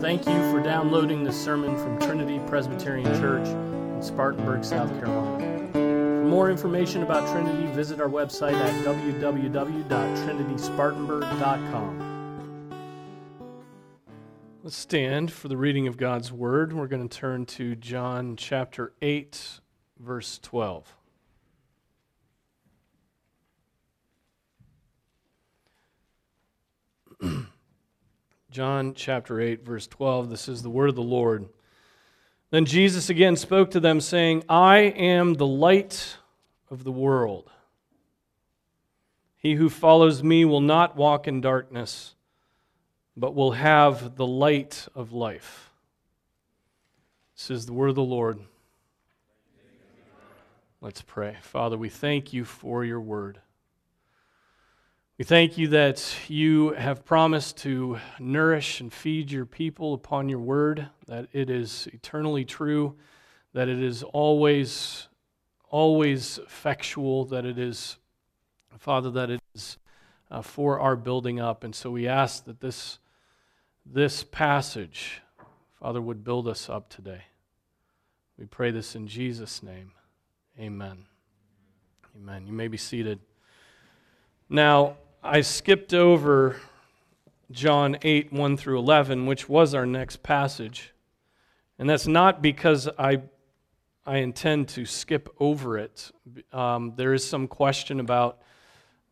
Thank you for downloading this sermon from Trinity Presbyterian Church in Spartanburg, South Carolina. For more information about Trinity, visit our website at www.trinityspartanburg.com. Let's stand for the reading of God's Word. We're going to turn to John chapter 8, verse 12. John chapter 8, verse 12. This is the word of the Lord. Then Jesus again spoke to them, saying, I am the light of the world. He who follows me will not walk in darkness, but will have the light of life. This is the word of the Lord. Let's pray. Father, we thank you for your word. We thank you that you have promised to nourish and feed your people upon your word, that it is eternally true, that it is always, always effectual, that it is, Father, that it is uh, for our building up. And so we ask that this, this passage, Father, would build us up today. We pray this in Jesus' name. Amen. Amen. You may be seated. Now, I skipped over John 8, 1 through 11, which was our next passage. And that's not because I, I intend to skip over it. Um, there is some question about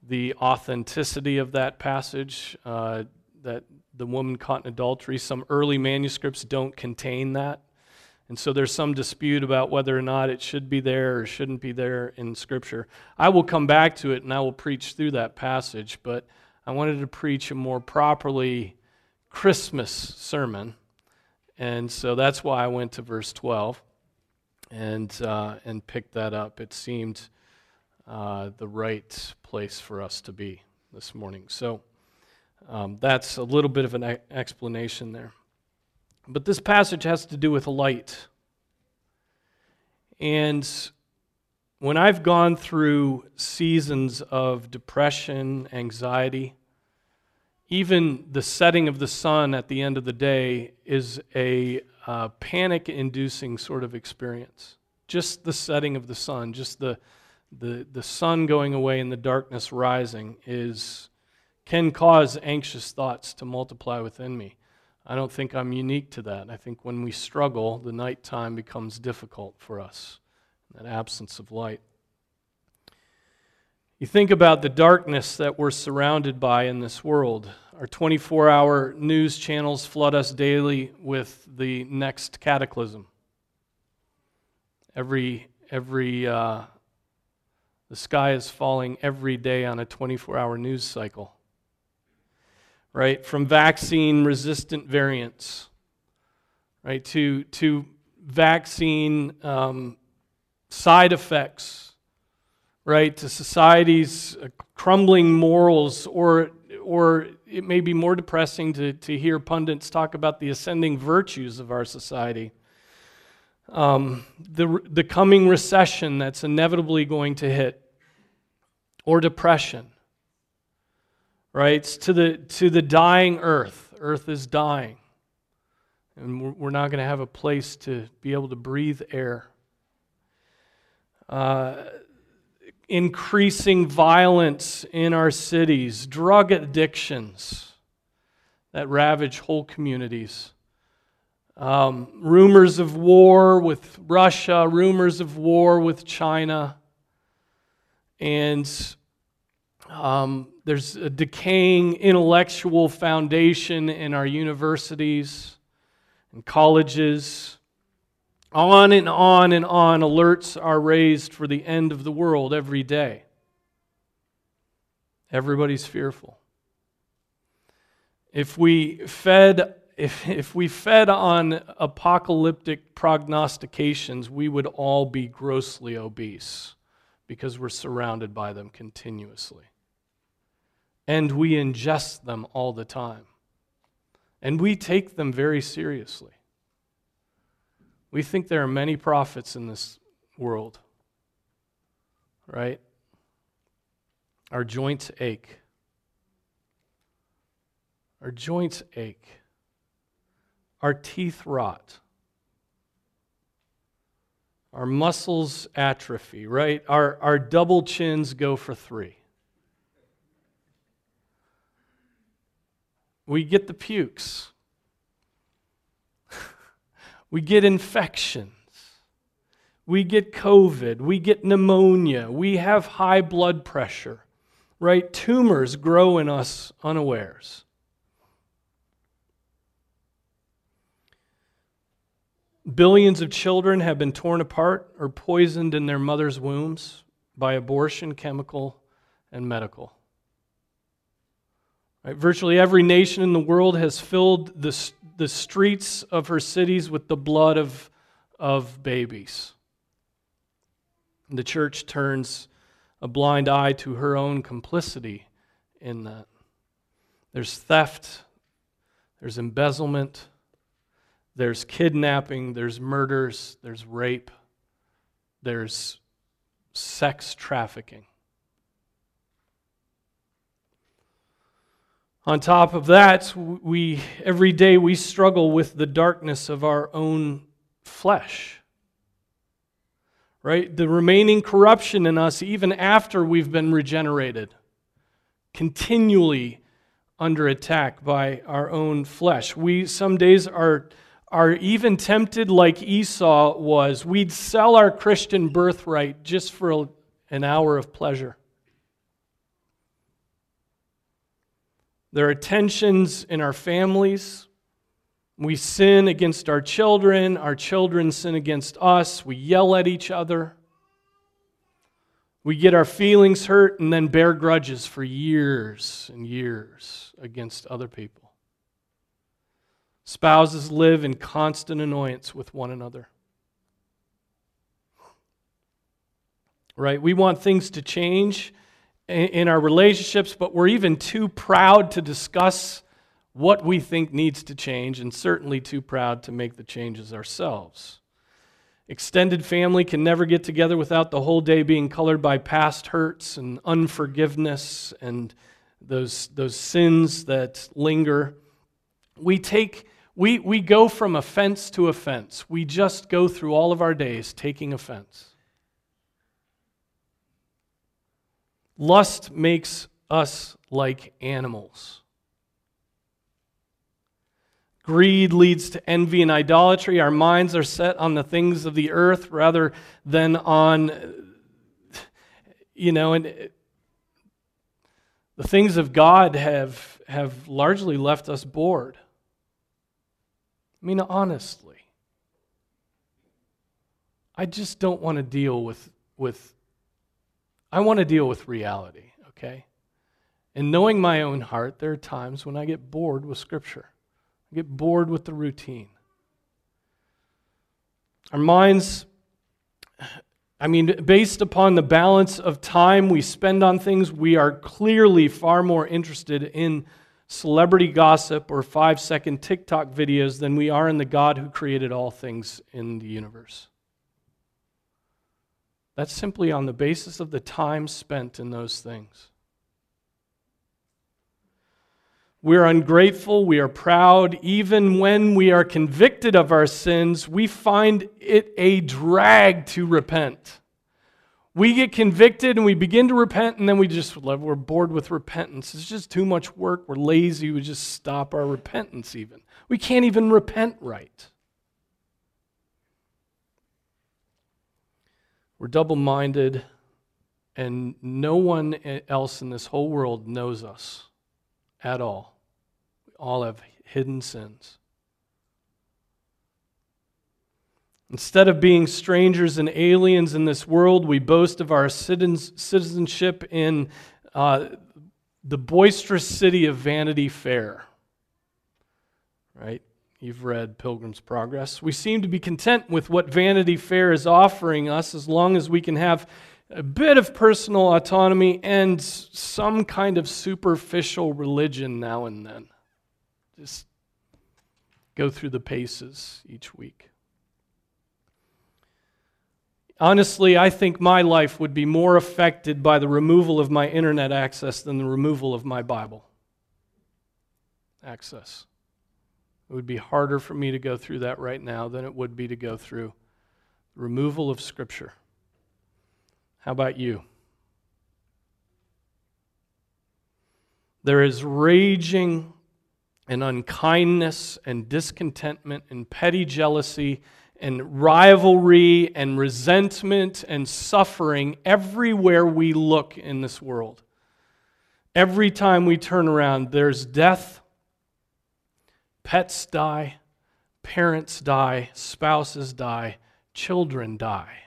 the authenticity of that passage, uh, that the woman caught in adultery. Some early manuscripts don't contain that. And so there's some dispute about whether or not it should be there or shouldn't be there in Scripture. I will come back to it and I will preach through that passage, but I wanted to preach a more properly Christmas sermon. And so that's why I went to verse 12 and, uh, and picked that up. It seemed uh, the right place for us to be this morning. So um, that's a little bit of an explanation there. But this passage has to do with light. And when I've gone through seasons of depression, anxiety, even the setting of the sun at the end of the day is a uh, panic inducing sort of experience. Just the setting of the sun, just the, the, the sun going away and the darkness rising is, can cause anxious thoughts to multiply within me. I don't think I'm unique to that. I think when we struggle, the nighttime becomes difficult for us, that absence of light. You think about the darkness that we're surrounded by in this world. Our 24 hour news channels flood us daily with the next cataclysm. Every, every, uh, the sky is falling every day on a 24 hour news cycle right? From vaccine resistant variants, right, to, to vaccine um, side effects, right, to society's uh, crumbling morals, or, or it may be more depressing to, to hear pundits talk about the ascending virtues of our society. Um, the, the coming recession that's inevitably going to hit, or depression right? To the, to the dying earth. Earth is dying. And we're not going to have a place to be able to breathe air. Uh, increasing violence in our cities, drug addictions that ravage whole communities. Um, rumors of war with Russia, rumors of war with China, and um, there's a decaying intellectual foundation in our universities and colleges. On and on and on, alerts are raised for the end of the world every day. Everybody's fearful. If we fed if, if we fed on apocalyptic prognostications, we would all be grossly obese because we're surrounded by them continuously and we ingest them all the time. And we take them very seriously. We think there are many prophets in this world, right? Our joints ache. Our joints ache. our teeth rot, our muscles atrophy, right? Our, our double chins go for three. We get the pukes. we get infections. We get COVID. We get pneumonia. We have high blood pressure, right? Tumors grow in us unawares. Billions of children have been torn apart or poisoned in their mother's wombs by abortion, chemical, and medical. Right? Virtually every nation in the world has filled the, the streets of her cities with the blood of, of babies. And the church turns a blind eye to her own complicity in that. There's theft, there's embezzlement there's kidnapping, there's murders, there's rape, there's sex trafficking. On top of that, we every day we struggle with the darkness of our own flesh. Right? The remaining corruption in us even after we've been regenerated. Continually under attack by our own flesh. We some days are are even tempted like Esau was. We'd sell our Christian birthright just for an hour of pleasure. There are tensions in our families. We sin against our children. Our children sin against us. We yell at each other. We get our feelings hurt and then bear grudges for years and years against other people. Spouses live in constant annoyance with one another. Right? We want things to change in our relationships, but we're even too proud to discuss what we think needs to change, and certainly too proud to make the changes ourselves. Extended family can never get together without the whole day being colored by past hurts and unforgiveness and those, those sins that linger. We take we, we go from offense to offense. We just go through all of our days taking offense. Lust makes us like animals. Greed leads to envy and idolatry. Our minds are set on the things of the earth rather than on, you know, and the things of God have, have largely left us bored. I mean, honestly, I just don't want to deal with, with I want to deal with reality, okay? And knowing my own heart, there are times when I get bored with Scripture, I get bored with the routine. Our minds, I mean, based upon the balance of time we spend on things, we are clearly far more interested in celebrity gossip or five second TikTok videos than we are in the God who created all things in the universe. That's simply on the basis of the time spent in those things. We're ungrateful, we are proud. Even when we are convicted of our sins, we find it a drag to repent. We get convicted and we begin to repent, and then we just, we're bored with repentance. It's just too much work. We're lazy. We just stop our repentance, even. We can't even repent right. We're double minded, and no one else in this whole world knows us at all. We all have hidden sins. Instead of being strangers and aliens in this world, we boast of our citizenship in uh, the boisterous city of Vanity Fair. Right? You've read Pilgrim's Progress. We seem to be content with what Vanity Fair is offering us as long as we can have a bit of personal autonomy and some kind of superficial religion now and then. Just go through the paces each week. Honestly, I think my life would be more affected by the removal of my internet access than the removal of my Bible access. It would be harder for me to go through that right now than it would be to go through removal of Scripture. How about you? There is raging and unkindness and discontentment and petty jealousy and rivalry and resentment and suffering everywhere we look in this world. Every time we turn around, there's death, pets die, parents die, spouses die, children die.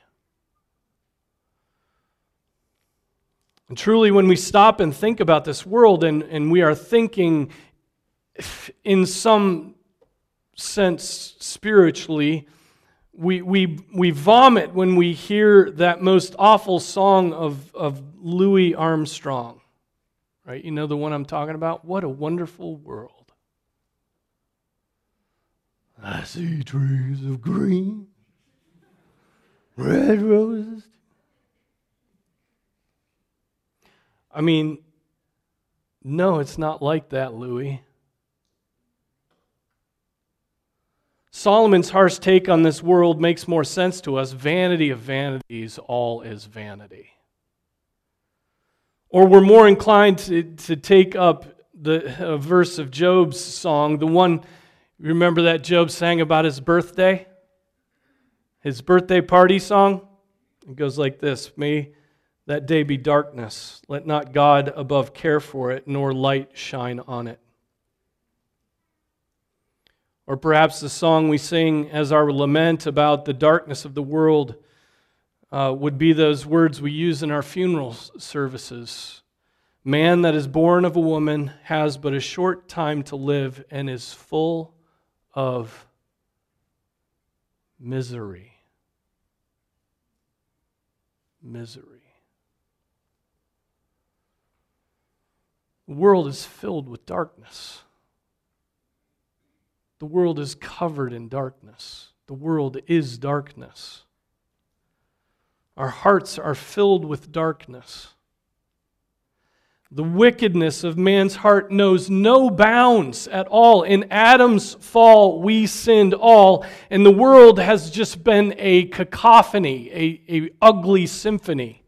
And truly, when we stop and think about this world and, and we are thinking in some sense spiritually, we, we, we vomit when we hear that most awful song of, of Louis Armstrong. Right? You know the one I'm talking about? What a wonderful world. I see trees of green, red roses I mean, no, it's not like that, Louis. Solomon's harsh take on this world makes more sense to us. Vanity of vanities, all is vanity. Or we're more inclined to, to take up the verse of Job's song, the one, remember that Job sang about his birthday? His birthday party song? It goes like this May that day be darkness. Let not God above care for it, nor light shine on it. Or perhaps the song we sing as our lament about the darkness of the world uh, would be those words we use in our funeral services. Man that is born of a woman has but a short time to live and is full of misery. Misery. The world is filled with darkness. The world is covered in darkness. The world is darkness. Our hearts are filled with darkness. The wickedness of man's heart knows no bounds at all. In Adam's fall, we sinned all, and the world has just been a cacophony, a, a ugly symphony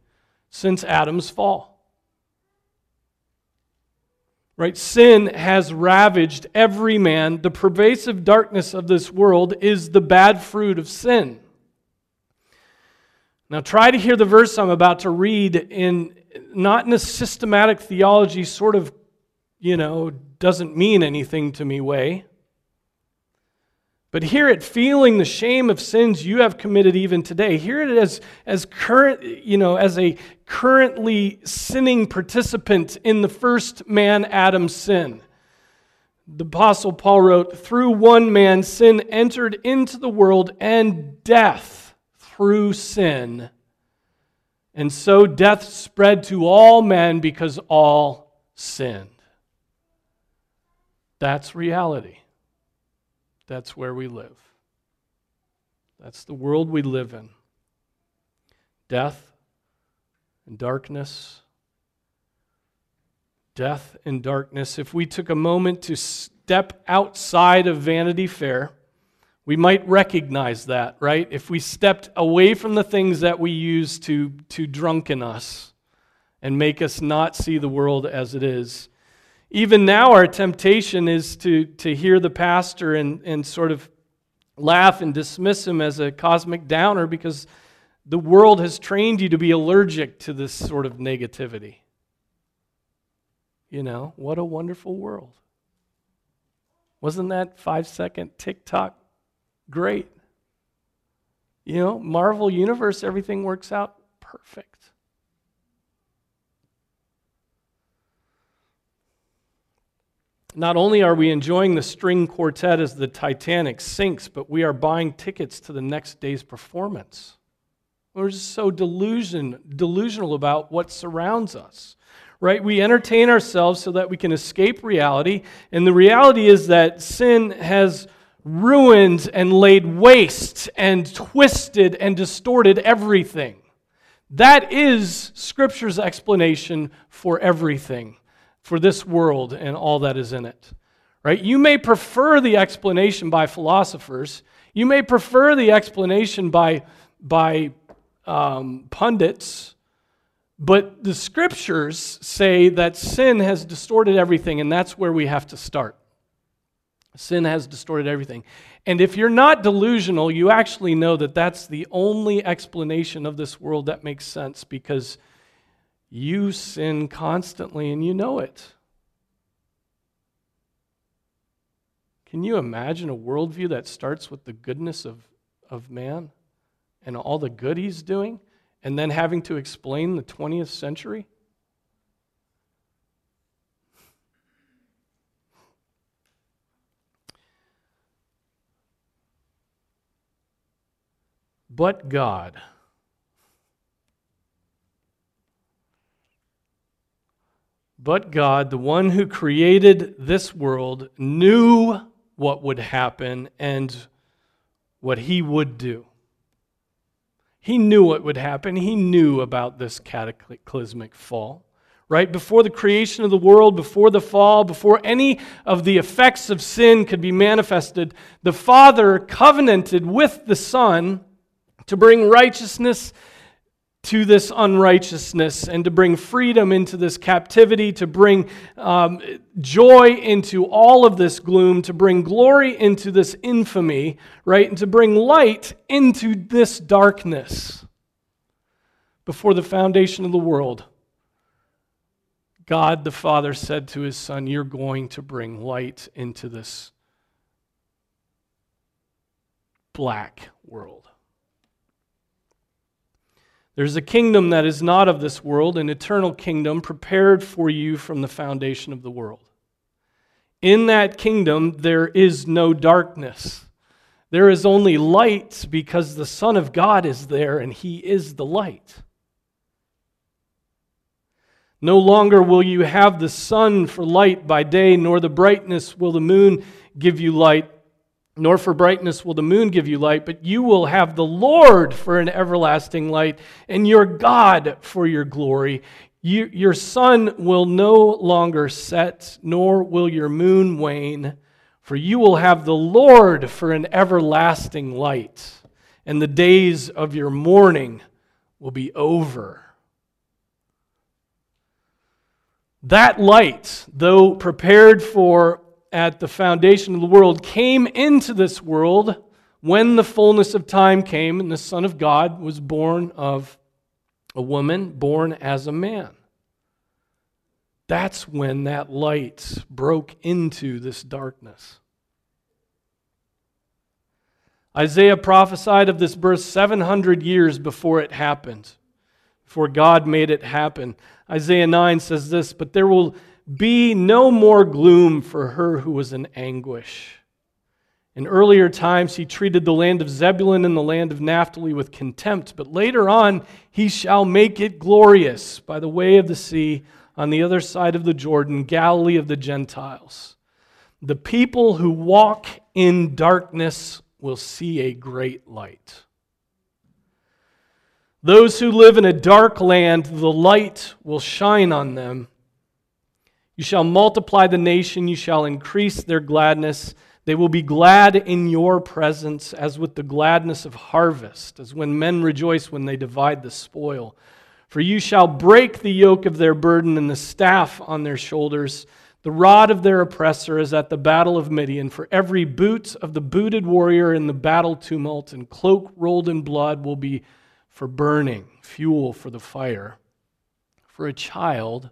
since Adam's fall. Right? Sin has ravaged every man. The pervasive darkness of this world is the bad fruit of sin. Now, try to hear the verse I'm about to read in not in a systematic theology, sort of, you know, doesn't mean anything to me way. But hear it feeling the shame of sins you have committed even today. Hear it as, as current, you know, as a currently sinning participant in the first man Adam's sin. The Apostle Paul wrote, Through one man sin entered into the world, and death through sin. And so death spread to all men because all sinned. That's reality. That's where we live. That's the world we live in. Death and darkness. Death and darkness. If we took a moment to step outside of Vanity Fair, we might recognize that, right? If we stepped away from the things that we use to, to drunken us and make us not see the world as it is, even now, our temptation is to, to hear the pastor and, and sort of laugh and dismiss him as a cosmic downer because the world has trained you to be allergic to this sort of negativity. You know, what a wonderful world. Wasn't that five second TikTok great? You know, Marvel Universe, everything works out perfect. Not only are we enjoying the string quartet as the Titanic sinks, but we are buying tickets to the next day's performance. We're just so delusion, delusional about what surrounds us, right? We entertain ourselves so that we can escape reality, and the reality is that sin has ruined and laid waste and twisted and distorted everything. That is Scripture's explanation for everything for this world and all that is in it. right? You may prefer the explanation by philosophers, you may prefer the explanation by, by um, pundits, but the scriptures say that sin has distorted everything, and that's where we have to start. Sin has distorted everything. And if you're not delusional, you actually know that that's the only explanation of this world that makes sense because you sin constantly and you know it. Can you imagine a worldview that starts with the goodness of, of man and all the good he's doing, and then having to explain the 20th century? But God. But God, the one who created this world, knew what would happen and what he would do. He knew what would happen. He knew about this cataclysmic fall. Right? Before the creation of the world, before the fall, before any of the effects of sin could be manifested, the Father covenanted with the Son to bring righteousness to this unrighteousness and to bring freedom into this captivity, to bring um, joy into all of this gloom, to bring glory into this infamy, right? And to bring light into this darkness before the foundation of the world. God the Father said to his Son, You're going to bring light into this black world. There's a kingdom that is not of this world, an eternal kingdom prepared for you from the foundation of the world. In that kingdom, there is no darkness. There is only light because the Son of God is there and He is the light. No longer will you have the sun for light by day, nor the brightness will the moon give you light nor for brightness will the moon give you light, but you will have the Lord for an everlasting light, and your God for your glory. You, your sun will no longer set, nor will your moon wane, for you will have the Lord for an everlasting light, and the days of your mourning will be over. That light, though prepared for at the foundation of the world came into this world when the fullness of time came and the Son of God was born of a woman, born as a man. That's when that light broke into this darkness. Isaiah prophesied of this birth 700 years before it happened, before God made it happen. Isaiah 9 says this, but there will be no more gloom for her who was in anguish. In earlier times, he treated the land of Zebulun and the land of Naphtali with contempt, but later on, he shall make it glorious by the way of the sea on the other side of the Jordan, Galilee of the Gentiles. The people who walk in darkness will see a great light. Those who live in a dark land, the light will shine on them. You shall multiply the nation, you shall increase their gladness. They will be glad in your presence, as with the gladness of harvest, as when men rejoice when they divide the spoil. For you shall break the yoke of their burden and the staff on their shoulders. The rod of their oppressor is at the battle of Midian. For every boot of the booted warrior in the battle tumult and cloak rolled in blood will be for burning, fuel for the fire. For a child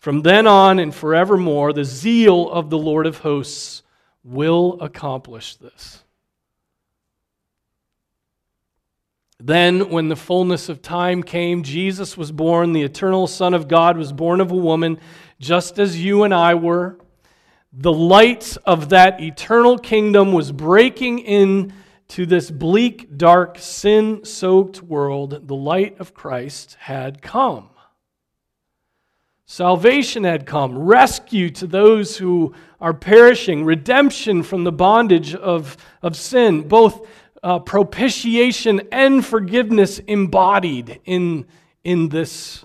from then on and forevermore, the zeal of the Lord of hosts will accomplish this. Then, when the fullness of time came, Jesus was born. The eternal Son of God was born of a woman, just as you and I were. the light of that eternal kingdom was breaking in to this bleak, dark, sin soaked world, the light of Christ had come. Salvation had come, rescue to those who are perishing, redemption from the bondage of, of sin, both uh, propitiation and forgiveness embodied in, in this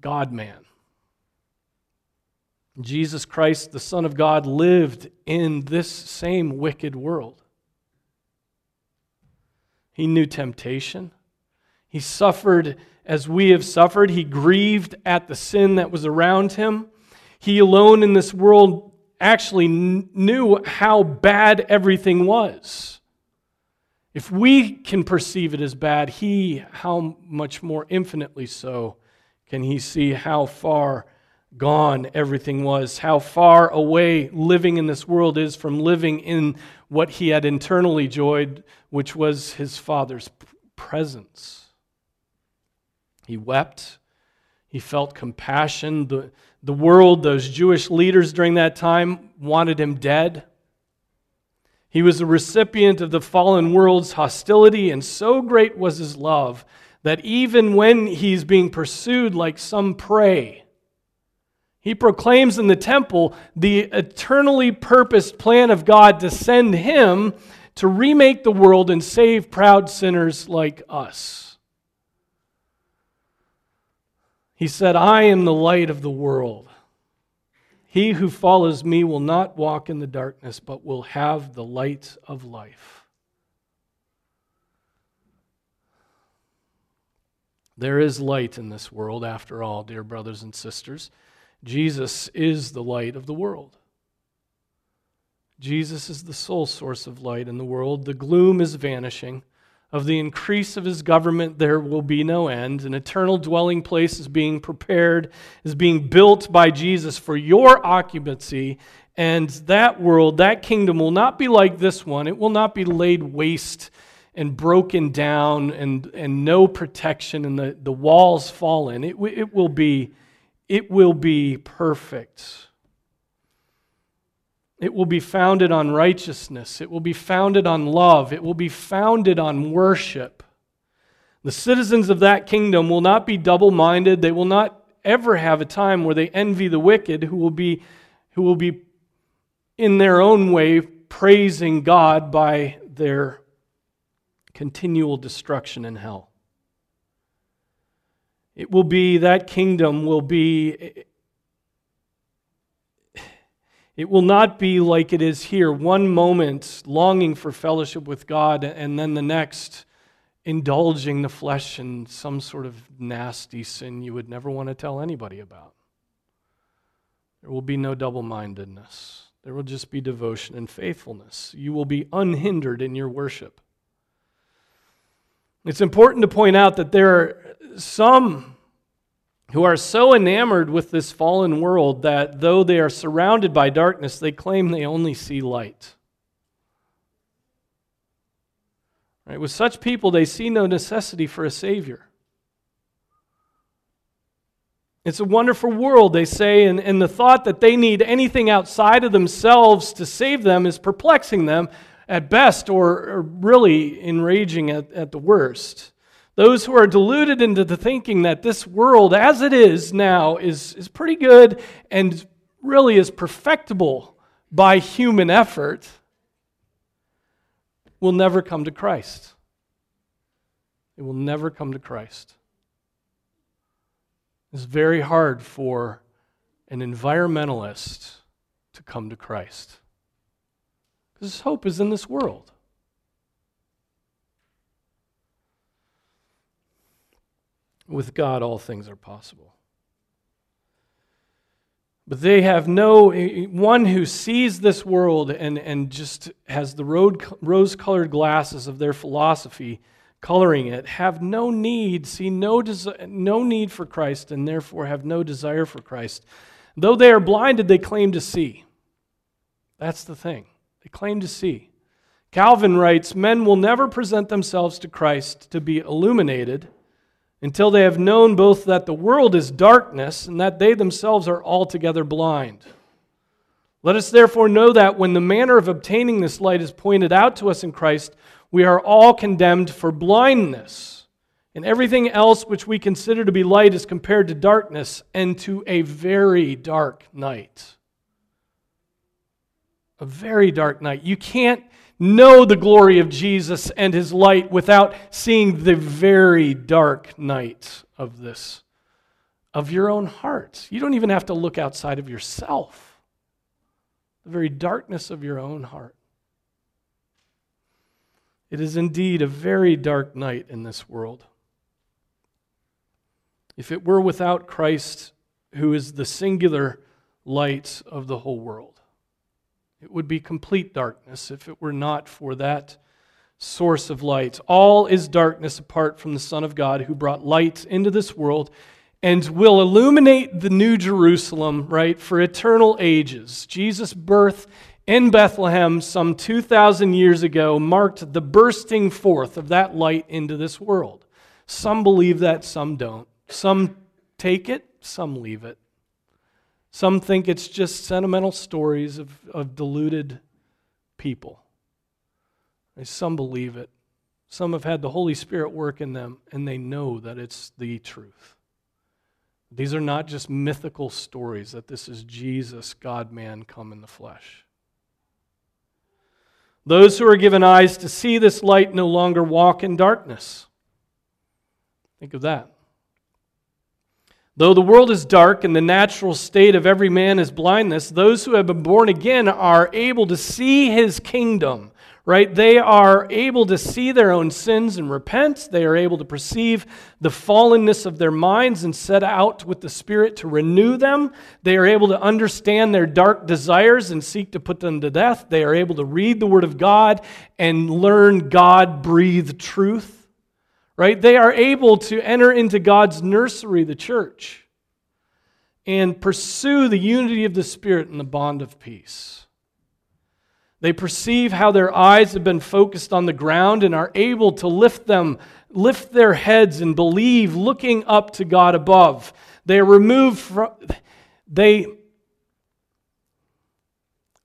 God man. Jesus Christ, the Son of God, lived in this same wicked world. He knew temptation. He suffered as we have suffered. He grieved at the sin that was around him. He alone in this world actually knew how bad everything was. If we can perceive it as bad, he, how much more infinitely so, can he see how far gone everything was, how far away living in this world is from living in what he had internally joyed, which was his Father's presence. He wept. He felt compassion. The, the world, those Jewish leaders during that time, wanted him dead. He was a recipient of the fallen world's hostility, and so great was his love that even when he's being pursued like some prey, he proclaims in the temple the eternally purposed plan of God to send him to remake the world and save proud sinners like us. He said, I am the light of the world. He who follows me will not walk in the darkness, but will have the light of life. There is light in this world, after all, dear brothers and sisters. Jesus is the light of the world. Jesus is the sole source of light in the world. The gloom is vanishing. Of the increase of his government, there will be no end. An eternal dwelling place is being prepared, is being built by Jesus for your occupancy. And that world, that kingdom will not be like this one. It will not be laid waste and broken down and, and no protection and the, the walls fall in. It, it will be it will be perfect. It will be founded on righteousness. It will be founded on love. It will be founded on worship. The citizens of that kingdom will not be double minded. They will not ever have a time where they envy the wicked who will be, who will be in their own way praising God by their continual destruction in hell. It will be, that kingdom will be, it will not be like it is here one moment longing for fellowship with God, and then the next indulging the flesh in some sort of nasty sin you would never want to tell anybody about. There will be no double mindedness. There will just be devotion and faithfulness. You will be unhindered in your worship. It's important to point out that there are some who are so enamored with this fallen world that though they are surrounded by darkness, they claim they only see light. Right? With such people, they see no necessity for a Savior. It's a wonderful world, they say, and, and the thought that they need anything outside of themselves to save them is perplexing them at best, or, or really enraging at, at the worst. Those who are deluded into the thinking that this world as it is now is, is pretty good and really is perfectible by human effort will never come to Christ. It will never come to Christ. It's very hard for an environmentalist to come to Christ because his hope is in this world. With God, all things are possible. But they have no, one who sees this world and, and just has the rose colored glasses of their philosophy coloring it, have no need, see no, desi- no need for Christ, and therefore have no desire for Christ. Though they are blinded, they claim to see. That's the thing. They claim to see. Calvin writes Men will never present themselves to Christ to be illuminated until they have known both that the world is darkness and that they themselves are altogether blind. Let us therefore know that when the manner of obtaining this light is pointed out to us in Christ, we are all condemned for blindness. And everything else which we consider to be light is compared to darkness and to a very dark night. A very dark night. You can't know the glory of Jesus and his light without seeing the very dark night of this, of your own heart. You don't even have to look outside of yourself, the very darkness of your own heart. It is indeed a very dark night in this world. If it were without Christ, who is the singular light of the whole world, it would be complete darkness if it were not for that source of light. All is darkness apart from the Son of God who brought light into this world and will illuminate the new Jerusalem, right, for eternal ages. Jesus' birth in Bethlehem some 2,000 years ago marked the bursting forth of that light into this world. Some believe that, some don't. Some take it, some leave it. Some think it's just sentimental stories of, of deluded people. Some believe it. Some have had the Holy Spirit work in them, and they know that it's the truth. These are not just mythical stories, that this is Jesus, God man, come in the flesh. Those who are given eyes to see this light no longer walk in darkness. Think of that. Though the world is dark and the natural state of every man is blindness, those who have been born again are able to see his kingdom, right? They are able to see their own sins and repent. They are able to perceive the fallenness of their minds and set out with the Spirit to renew them. They are able to understand their dark desires and seek to put them to death. They are able to read the Word of God and learn God breathed truth right? They are able to enter into God's nursery, the church, and pursue the unity of the Spirit and the bond of peace. They perceive how their eyes have been focused on the ground and are able to lift them, lift their heads and believe, looking up to God above. They are removed from, they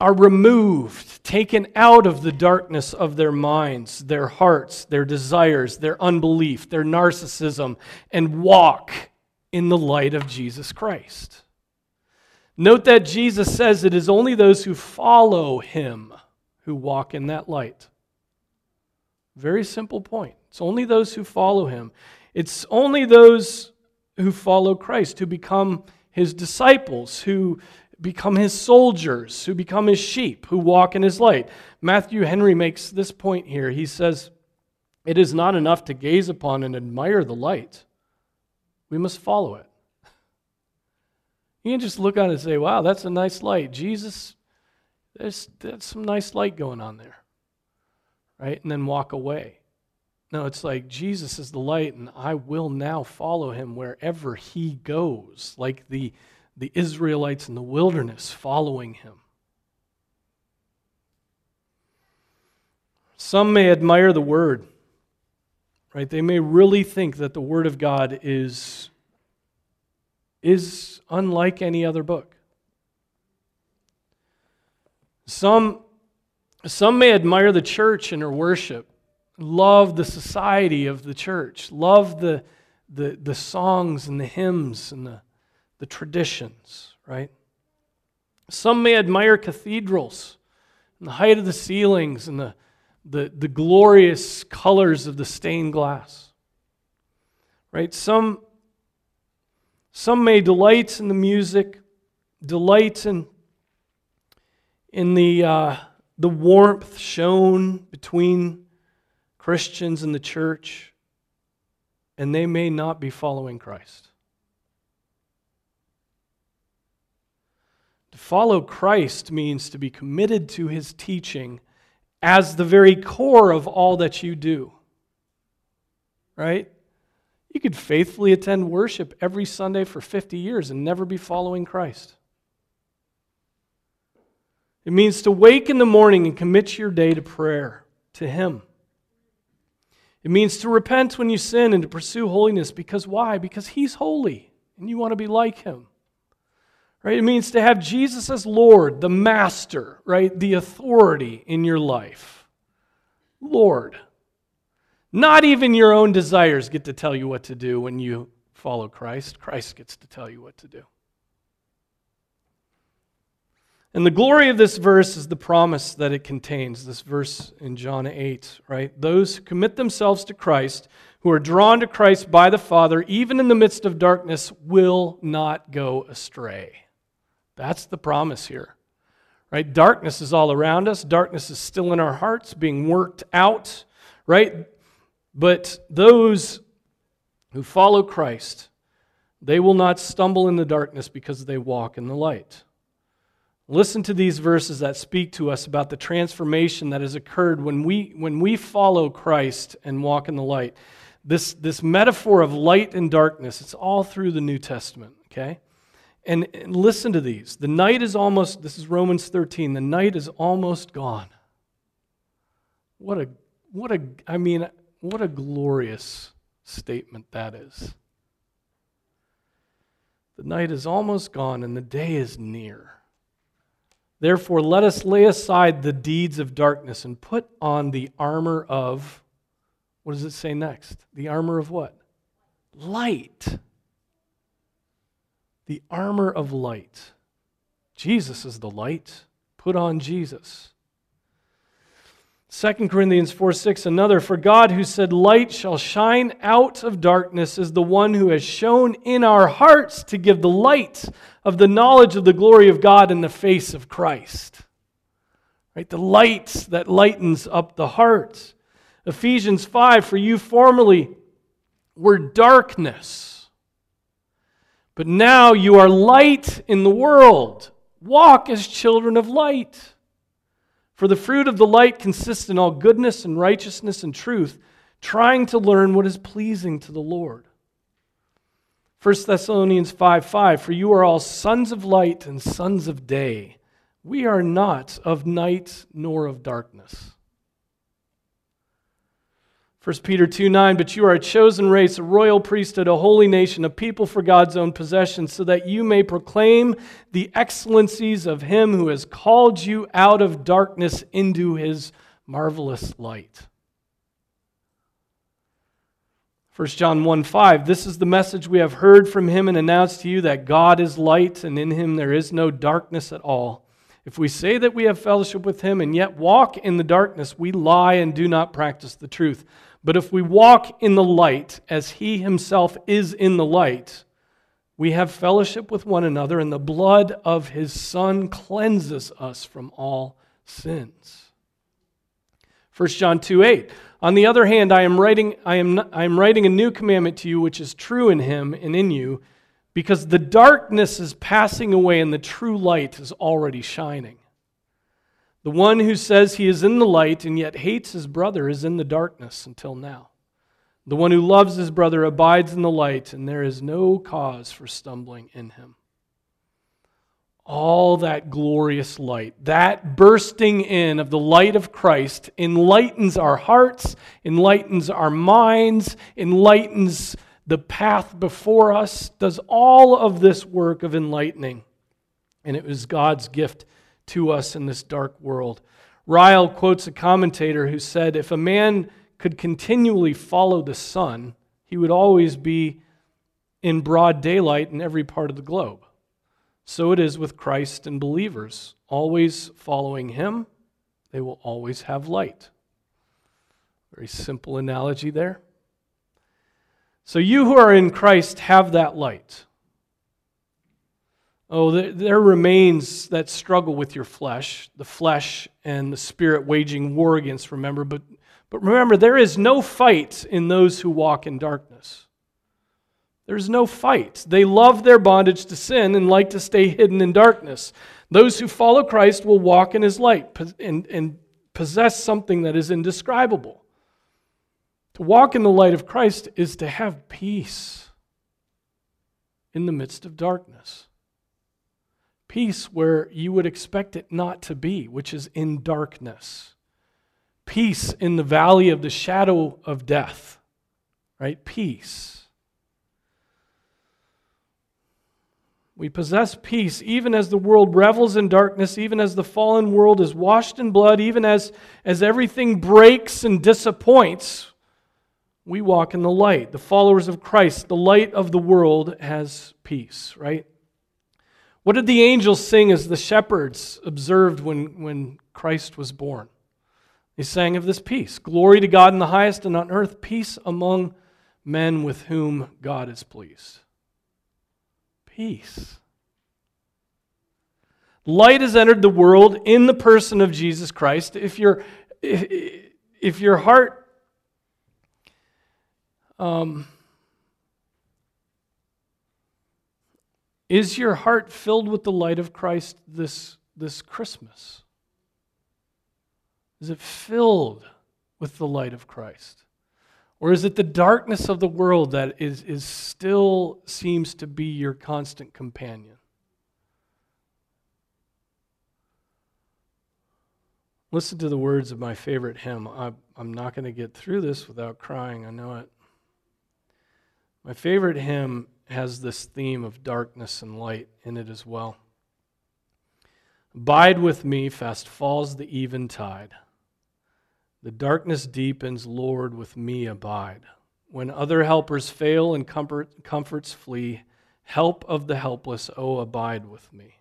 are removed, taken out of the darkness of their minds, their hearts, their desires, their unbelief, their narcissism, and walk in the light of Jesus Christ. Note that Jesus says it is only those who follow him who walk in that light. Very simple point. It's only those who follow him. It's only those who follow Christ, who become his disciples, who become his soldiers, who become his sheep, who walk in his light. Matthew Henry makes this point here. He says, It is not enough to gaze upon and admire the light, we must follow it. You can just look on it and say, Wow, that's a nice light. Jesus, there's, there's some nice light going on there. Right? And then walk away. No, it's like Jesus is the light, and I will now follow him wherever he goes. Like the the Israelites in the wilderness following him. Some may admire the word, right? They may really think that the word of God is, is unlike any other book. Some, some may admire the church and her worship, love the society of the church, love the, the, the songs and the hymns and the the traditions, right? Some may admire cathedrals and the height of the ceilings and the, the, the glorious colors of the stained glass, right? Some, some may delight in the music, delight in, in the, uh, the warmth shown between Christians and the church, and they may not be following Christ. To follow Christ means to be committed to his teaching as the very core of all that you do. Right? You could faithfully attend worship every Sunday for 50 years and never be following Christ. It means to wake in the morning and commit your day to prayer, to Him. It means to repent when you sin and to pursue holiness because why? Because He's holy and you want to be like Him Right? It means to have Jesus as Lord, the master, right? The authority in your life. Lord. Not even your own desires get to tell you what to do when you follow Christ. Christ gets to tell you what to do. And the glory of this verse is the promise that it contains, this verse in John 8, right? Those who commit themselves to Christ, who are drawn to Christ by the Father, even in the midst of darkness, will not go astray. That's the promise here. Right? Darkness is all around us. Darkness is still in our hearts, being worked out, right? But those who follow Christ, they will not stumble in the darkness because they walk in the light. Listen to these verses that speak to us about the transformation that has occurred when we, when we follow Christ and walk in the light. This, this metaphor of light and darkness, it's all through the New Testament, okay? And, and listen to these. The night is almost, this is Romans 13, the night is almost gone. What a, what a, I mean, what a glorious statement that is. The night is almost gone and the day is near. Therefore, let us lay aside the deeds of darkness and put on the armor of, what does it say next? The armor of what? Light. The armor of light. Jesus is the light. Put on Jesus. 2 Corinthians 4 6, another, for God who said, Light shall shine out of darkness, is the one who has shown in our hearts to give the light of the knowledge of the glory of God in the face of Christ. Right? The light that lightens up the heart. Ephesians 5, for you formerly were darkness, but now you are light in the world. Walk as children of light. For the fruit of the light consists in all goodness and righteousness and truth, trying to learn what is pleasing to the Lord. 1 Thessalonians 5 5 For you are all sons of light and sons of day. We are not of night nor of darkness. 1 Peter 2 9, but you are a chosen race, a royal priesthood, a holy nation, a people for God's own possession, so that you may proclaim the excellencies of him who has called you out of darkness into his marvelous light. 1 John 1 5, this is the message we have heard from him and announced to you that God is light, and in him there is no darkness at all. If we say that we have fellowship with him and yet walk in the darkness, we lie and do not practice the truth. But if we walk in the light as he himself is in the light, we have fellowship with one another, and the blood of his Son cleanses us from all sins. 1 John 2 8. On the other hand, I am, writing, I, am, I am writing a new commandment to you, which is true in him and in you, because the darkness is passing away and the true light is already shining. The one who says he is in the light and yet hates his brother is in the darkness until now. The one who loves his brother abides in the light, and there is no cause for stumbling in him. All that glorious light, that bursting in of the light of Christ, enlightens our hearts, enlightens our minds, enlightens the path before us, does all of this work of enlightening. And it was God's gift to us in this dark world. Ryle quotes a commentator who said, If a man could continually follow the sun, he would always be in broad daylight in every part of the globe. So it is with Christ and believers. Always following him, they will always have light. Very simple analogy there. So you who are in Christ have that light. Oh, there remains that struggle with your flesh, the flesh and the spirit waging war against, remember. But, but remember, there is no fight in those who walk in darkness. There's no fight. They love their bondage to sin and like to stay hidden in darkness. Those who follow Christ will walk in his light and, and possess something that is indescribable. To walk in the light of Christ is to have peace in the midst of darkness peace where you would expect it not to be, which is in darkness. Peace in the valley of the shadow of death, right? Peace. We possess peace even as the world revels in darkness, even as the fallen world is washed in blood, even as, as everything breaks and disappoints. We walk in the light. The followers of Christ, the light of the world, has peace, right? What did the angels sing as the shepherds observed when, when Christ was born? They sang of this peace Glory to God in the highest, and on earth peace among men with whom God is pleased. Peace. Light has entered the world in the person of Jesus Christ. If, your if, if your heart um, is your heart filled with the light of Christ this, this Christmas? Is it filled with the light of Christ? Or is it the darkness of the world that is, is still seems to be your constant companion? Listen to the words of my favorite hymn. I, I'm not going to get through this without crying, I know it. My favorite hymn has this theme of darkness and light in it as well. Bide with me, fast falls the eventide. The darkness deepens, Lord, with me abide. When other helpers fail and comfort, comforts flee, help of the helpless, oh, abide with me.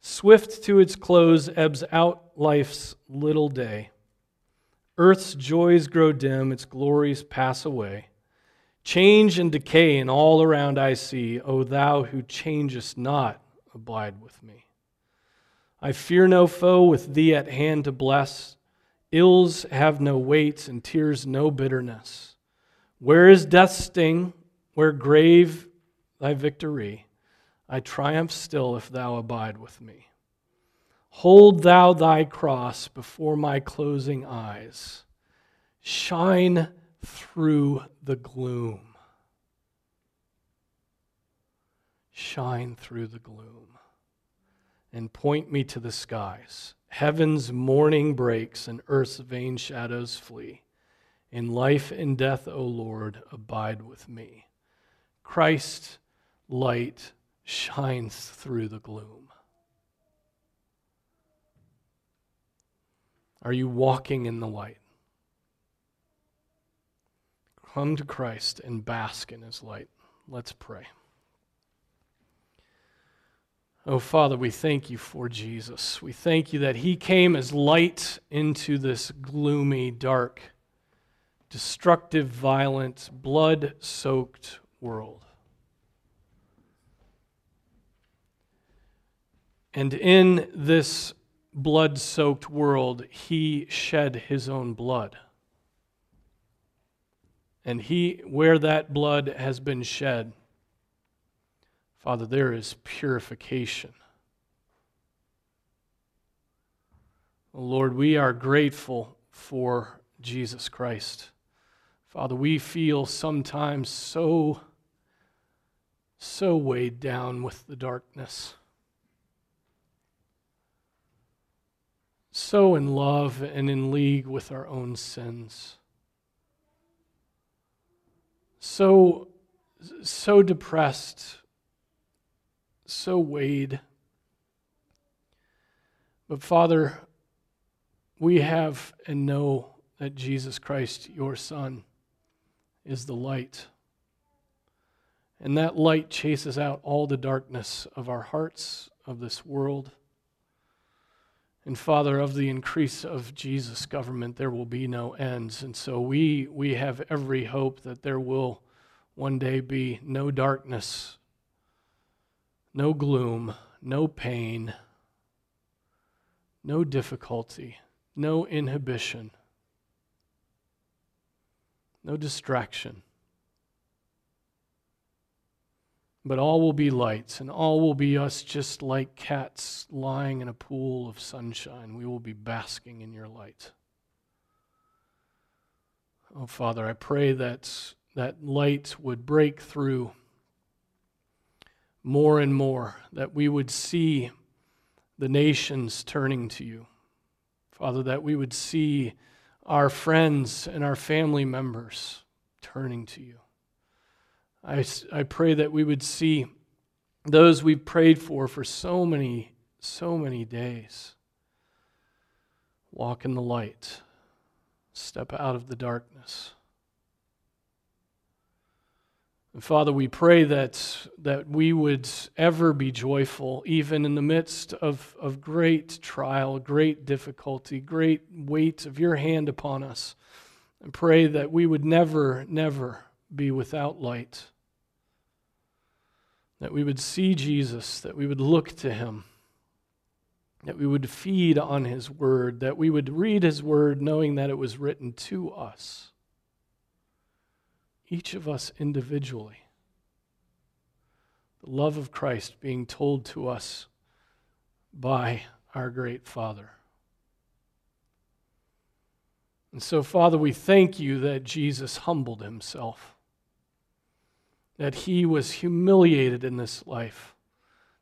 Swift to its close ebbs out life's little day. Earth's joys grow dim, its glories pass away. Change and decay, and all around I see, O thou who changest not, abide with me. I fear no foe with thee at hand to bless. Ills have no weight, and tears no bitterness. Where is death's sting? Where grave thy victory? I triumph still if thou abide with me. Hold thou thy cross before my closing eyes. Shine through the gloom. Shine through the gloom and point me to the skies Heaven's morning breaks and earth's vain shadows flee. In life and death, O Lord, abide with me. Christ's light shines through the gloom. Are you walking in the light? Come to Christ and bask in his light. Let's pray. Oh, Father, we thank you for Jesus. We thank you that he came as light into this gloomy, dark, destructive, violent, blood soaked world. And in this blood soaked world, he shed his own blood. And he, where that blood has been shed, Father, there is purification. Lord, we are grateful for Jesus Christ. Father, we feel sometimes so, so weighed down with the darkness, so in love and in league with our own sins, so, so depressed so weighed. But Father, we have and know that Jesus Christ, your Son, is the light. And that light chases out all the darkness of our hearts, of this world. And Father, of the increase of Jesus' government, there will be no ends. And so we, we have every hope that there will one day be no darkness no gloom, no pain, no difficulty, no inhibition, no distraction. But all will be lights, and all will be us just like cats lying in a pool of sunshine. We will be basking in your light. Oh, Father, I pray that that light would break through more and more, that we would see the nations turning to you. Father, that we would see our friends and our family members turning to you. I, I pray that we would see those we've prayed for for so many, so many days. Walk in the light, step out of the darkness. And Father, we pray that, that we would ever be joyful, even in the midst of, of great trial, great difficulty, great weight of your hand upon us. And pray that we would never, never be without light. That we would see Jesus, that we would look to him, that we would feed on his word, that we would read his word knowing that it was written to us each of us individually. The love of Christ being told to us by our great Father. And so, Father, we thank you that Jesus humbled himself, that he was humiliated in this life,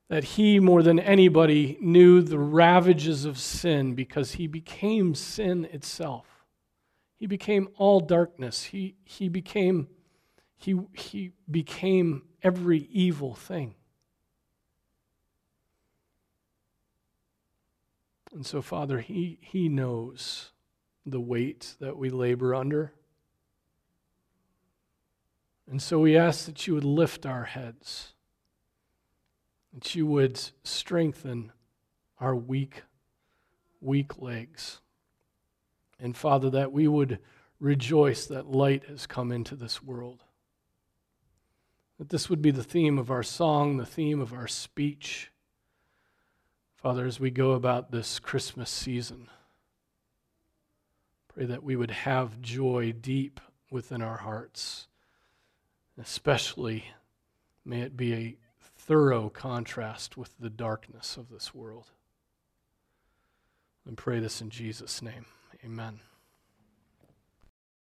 that he, more than anybody, knew the ravages of sin because he became sin itself. He became all darkness. He, he became he, he became every evil thing. And so, Father, he, he knows the weight that we labor under. And so we ask that you would lift our heads, that you would strengthen our weak, weak legs. And Father, that we would rejoice that light has come into this world that this would be the theme of our song, the theme of our speech. Father, as we go about this Christmas season, pray that we would have joy deep within our hearts. Especially, may it be a thorough contrast with the darkness of this world. And pray this in Jesus' name. Amen.